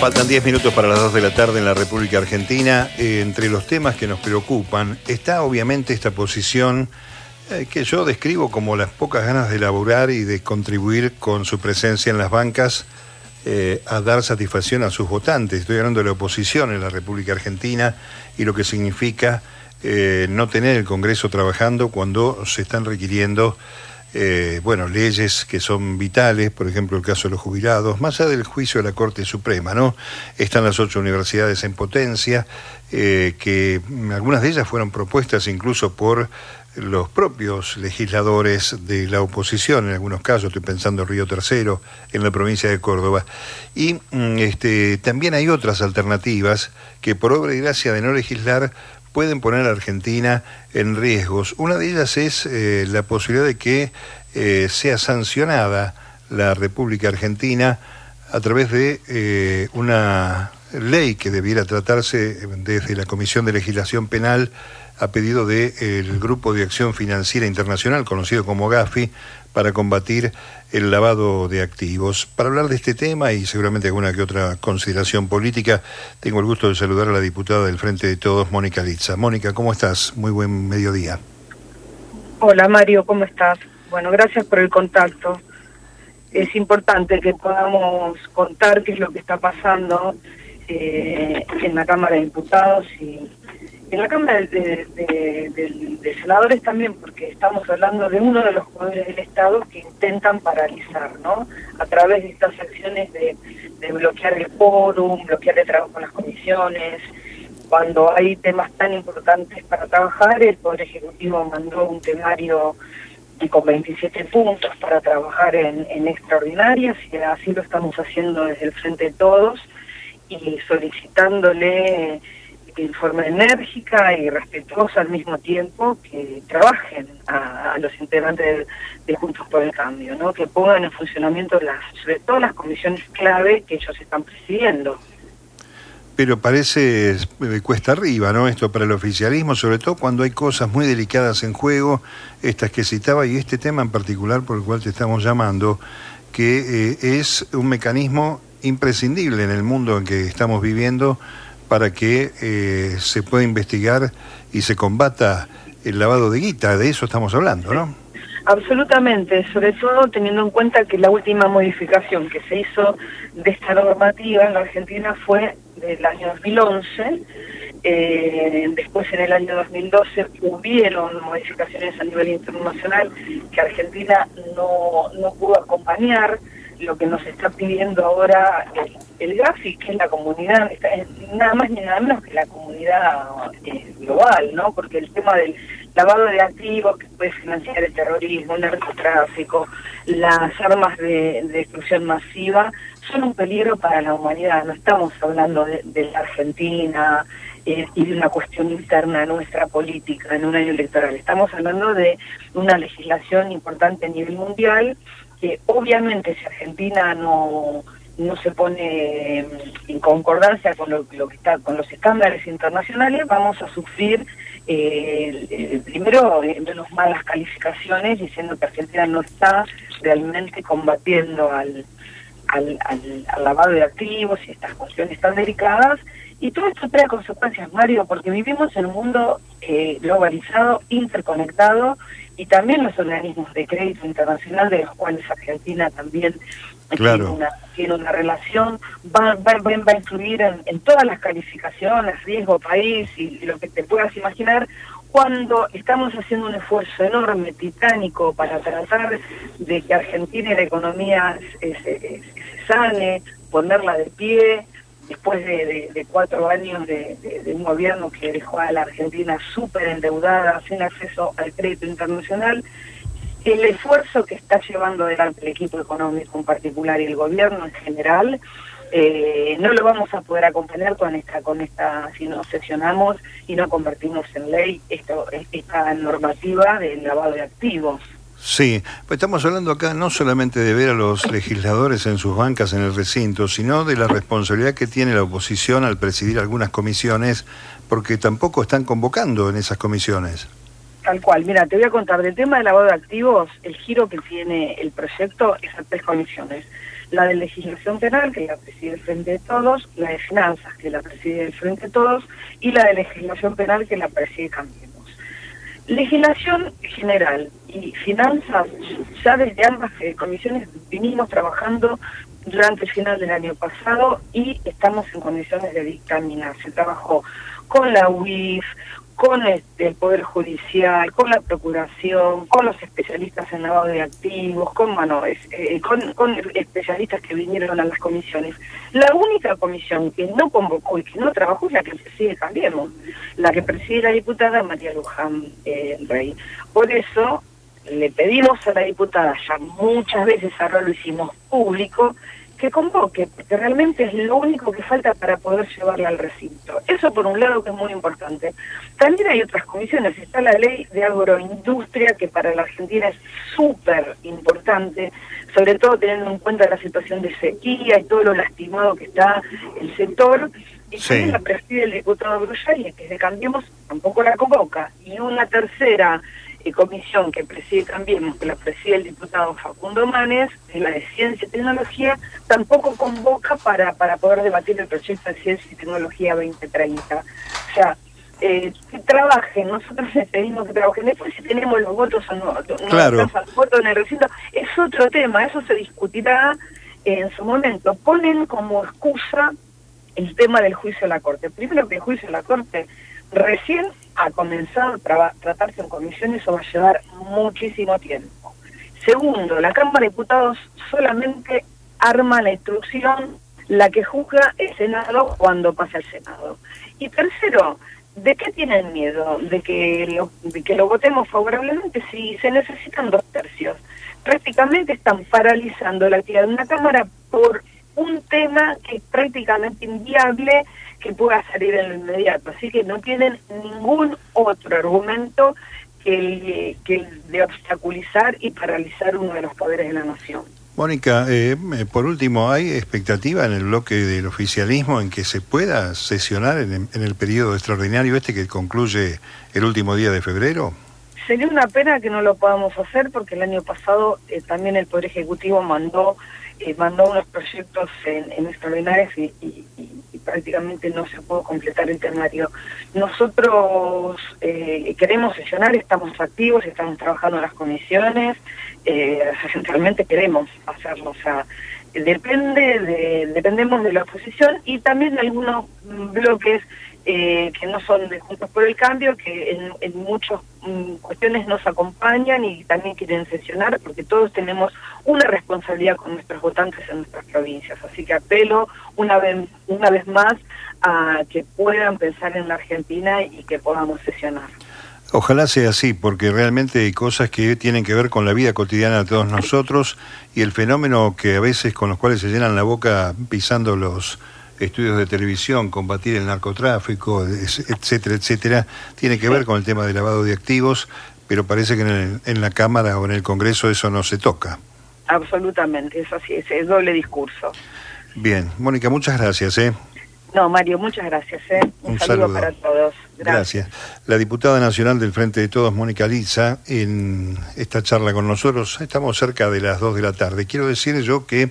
Faltan 10 minutos para las 2 de la tarde en la República Argentina. Eh, entre los temas que nos preocupan está obviamente esta posición eh, que yo describo como las pocas ganas de laburar y de contribuir con su presencia en las bancas eh, a dar satisfacción a sus votantes. Estoy hablando de la oposición en la República Argentina y lo que significa no tener el Congreso trabajando cuando se están requiriendo eh, bueno, leyes que son vitales, por ejemplo el caso de los jubilados, más allá del juicio de la Corte Suprema, ¿no? Están las ocho universidades en potencia, eh, que algunas de ellas fueron propuestas incluso por los propios legisladores de la oposición, en algunos casos, estoy pensando en Río Tercero, en la provincia de Córdoba. Y mm, este, también hay otras alternativas que por obra y gracia de no legislar pueden poner a Argentina en riesgos. Una de ellas es eh, la posibilidad de que eh, sea sancionada la República Argentina a través de eh, una ley que debiera tratarse desde la Comisión de Legislación Penal a pedido del Grupo de Acción Financiera Internacional, conocido como GAFI, para combatir el lavado de activos. Para hablar de este tema y seguramente alguna que otra consideración política, tengo el gusto de saludar a la diputada del Frente de Todos, Mónica Litza. Mónica, ¿cómo estás? Muy buen mediodía. Hola Mario, ¿cómo estás? Bueno, gracias por el contacto. Es importante que podamos contar qué es lo que está pasando eh, en la Cámara de Diputados y en la Cámara de, Senadores también, porque estamos hablando de uno de los poderes del Estado que intentan paralizar, ¿no? A través de estas acciones de, bloquear el quórum, bloquear el trabajo en las comisiones. Cuando hay temas tan importantes para trabajar, el Poder Ejecutivo mandó un temario con 27 puntos para trabajar en, en extraordinarias y así lo estamos haciendo desde el Frente de Todos y solicitándole de forma enérgica y respetuosa al mismo tiempo que trabajen a, los integrantes de, Juntos por el Cambio, ¿no? que pongan en funcionamiento las, sobre todo las comisiones clave que ellos están presidiendo. Pero parece eh, cuesta arriba, ¿no? Esto para el oficialismo, sobre todo cuando hay cosas muy delicadas en juego, estas que citaba y este tema en particular por el cual te estamos llamando, que eh, es un mecanismo imprescindible en el mundo en que estamos viviendo para que eh, se pueda investigar y se combata el lavado de guita. De eso estamos hablando, ¿no? Absolutamente, sobre todo teniendo en cuenta que la última modificación que se hizo de esta normativa en la Argentina fue del año 2011. Eh, después, en el año 2012, hubieron modificaciones a nivel internacional que Argentina no, no pudo acompañar lo que nos está pidiendo ahora el, el GAFI, que es la comunidad, nada más ni nada menos que la comunidad eh, global, ¿no? Porque el tema del lavado de activos que puede financiar el terrorismo, el narcotráfico, las armas de, destrucción masiva, son un peligro para la humanidad. No estamos hablando de, la Argentina eh, y de una cuestión interna nuestra política en un año electoral. Estamos hablando de una legislación importante a nivel mundial que obviamente si Argentina no, no se pone en concordancia con lo, que está con los estándares internacionales, vamos a sufrir eh, primero menos malas calificaciones diciendo que Argentina no está realmente combatiendo al, al, al, lavado de activos y estas cuestiones tan delicadas. Y todo esto trae consecuencias, Mario, porque vivimos en un mundo eh, globalizado, interconectado, y también los organismos de crédito internacional, de los cuales Argentina también tiene, una, tiene una relación, va, va, va a influir en, todas las calificaciones, riesgo país y, lo que te puedas imaginar, cuando estamos haciendo un esfuerzo enorme, titánico, para tratar de que Argentina y la economía se sane, ponerla de pie, después de, cuatro años de, un gobierno que dejó a la Argentina súper endeudada, sin acceso al crédito internacional, el esfuerzo que está llevando adelante el equipo económico en particular y el gobierno en general, eh, no lo vamos a poder acompañar con esta, con esta, si nos sesionamos y no convertimos en ley esto, esta normativa del lavado de activos. Sí, pues estamos hablando acá no solamente de ver a los legisladores en sus bancas en el recinto, sino de la responsabilidad que tiene la oposición al presidir algunas comisiones, porque tampoco están convocando en esas comisiones. Tal cual, mira, te voy a contar del tema del lavado de activos, el giro que tiene el proyecto es a tres comisiones. la de legislación penal, que la preside el Frente de Todos, la de finanzas, que la preside el Frente de Todos, y la de legislación penal, que la preside Cambiemos. Legislación general y finanzas, ya desde ambas eh, comisiones vinimos trabajando durante el final del año pasado y estamos en condiciones de dictaminar. Se trabajó con la UIF, con el Poder Judicial, con la Procuración, con los especialistas en lavado de activos, con, eh, con, especialistas que vinieron a las comisiones. La única comisión que no convocó y que no trabajó es la que preside Cambiemos, la que preside la diputada María Luján eh, Rey. Por eso le pedimos a la diputada, ya muchas veces ahora lo hicimos público, que convoque, porque realmente es lo único que falta para poder llevarla al recinto. Eso por un lado que es muy importante. También hay otras comisiones, está la ley de agroindustria, que para la Argentina es súper importante, sobre todo teniendo en cuenta la situación de sequía y todo lo lastimado que está el sector. Y también la preside el diputado Bruyari, que de Cambiemos tampoco la convoca. Y una tercera comisión que preside también, que la preside el diputado Facundo Manes, en la de Ciencia y Tecnología, tampoco convoca para, para poder debatir el proyecto de Ciencia y Tecnología 2030. O sea, eh, que trabajen, nosotros les pedimos que trabajen. Después si tenemos los votos o no, claro. votos en el recinto, es otro tema, eso se discutirá en su momento. Ponen como excusa el tema del juicio a la Corte. Primero que el juicio a la Corte recién ha comenzado a tratarse en comisión eso va a llevar muchísimo tiempo. Segundo, la Cámara de Diputados solamente arma la instrucción, la que juzga el Senado cuando pasa el Senado. Y tercero, ¿de qué tienen miedo? ¿De que lo, de que lo votemos favorablemente si se necesitan dos tercios? Prácticamente están paralizando la actividad de una Cámara por un tema que es prácticamente inviable que pueda salir en lo inmediato. Así que no tienen ningún otro argumento que el, de obstaculizar y paralizar uno de los poderes de la nación. Mónica, eh, eh, por último, ¿hay expectativa en el bloque del oficialismo en que se pueda sesionar en, el periodo extraordinario este que concluye el último día de febrero? Sería una pena que no lo podamos hacer porque el año pasado eh, también el Poder Ejecutivo mandó mandó unos proyectos en, en extraordinarios y, prácticamente no se pudo completar el temario. Nosotros eh, queremos sesionar, estamos activos, estamos trabajando en las comisiones, eh, queremos hacerlo, o sea, depende de, dependemos de la oposición y también de algunos bloques eh, que no son de Juntos por el Cambio, que en, en muchas mm, cuestiones nos acompañan y también quieren sesionar, porque todos tenemos una responsabilidad con nuestros votantes en nuestras provincias. Así que apelo una vez, una vez más a que puedan pensar en la Argentina y que podamos sesionar. Ojalá sea así, porque realmente hay cosas que tienen que ver con la vida cotidiana de todos nosotros y el fenómeno que a veces con los cuales se llenan la boca pisando los estudios de televisión, combatir el narcotráfico, etcétera, etcétera, tiene que ver con el tema del lavado de activos, pero parece que en, en la Cámara o en el Congreso eso no se toca. Absolutamente, eso sí, es, doble discurso. Bien, Mónica, muchas gracias. ¿eh? No, Mario, muchas gracias. ¿eh? Un, saludo, para todos. Gracias. La diputada nacional del Frente de Todos, Mónica Liza, en esta charla con nosotros, estamos cerca de las 2 de la tarde. Quiero decir yo que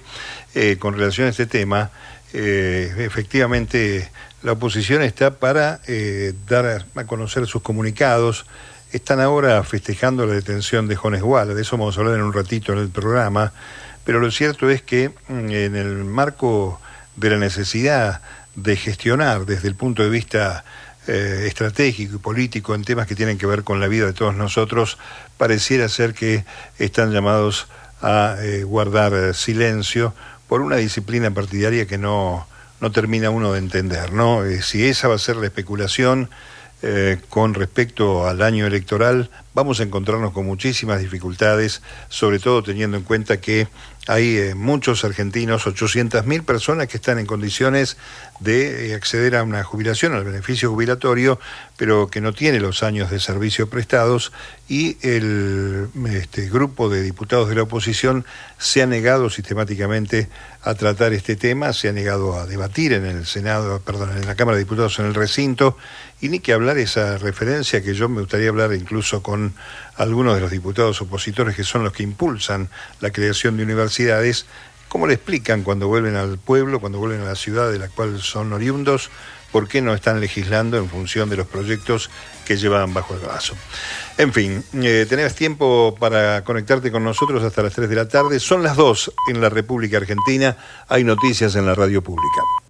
eh, con relación a este tema, eh, efectivamente la oposición está para eh, dar a conocer sus comunicados. Están ahora festejando la detención de Jones Guala, de eso vamos a hablar en un ratito en el programa, pero lo cierto es que mm, en el marco de la necesidad de gestionar desde el punto de vista eh, estratégico y político en temas que tienen que ver con la vida de todos nosotros, pareciera ser que están llamados a guardar silencio por una disciplina partidaria que no, no termina uno de entender, ¿no? Eh, si esa va a ser la especulación eh, con respecto al año electoral, vamos a encontrarnos con muchísimas dificultades, sobre todo teniendo en cuenta que hay eh, muchos argentinos, 800.000 personas que están en condiciones de acceder a una jubilación, al beneficio jubilatorio, pero que no tiene los años de servicio prestados y el este, grupo de diputados de la oposición se ha negado sistemáticamente a tratar este tema, se ha negado a debatir en el Senado, perdón, en la Cámara de Diputados en el recinto y ni que hablar esa referencia que yo me gustaría hablar incluso algunos de los diputados opositores que son los que impulsan la creación de universidades cómo le explican cuando vuelven al pueblo, cuando vuelven a la ciudad de la cual son oriundos, por qué no están legislando en función de los proyectos que llevan bajo el brazo. En fin, eh, tenés tiempo para conectarte con nosotros hasta las 3 de la tarde. Son las 2 en la República Argentina. Hay noticias en la radio pública.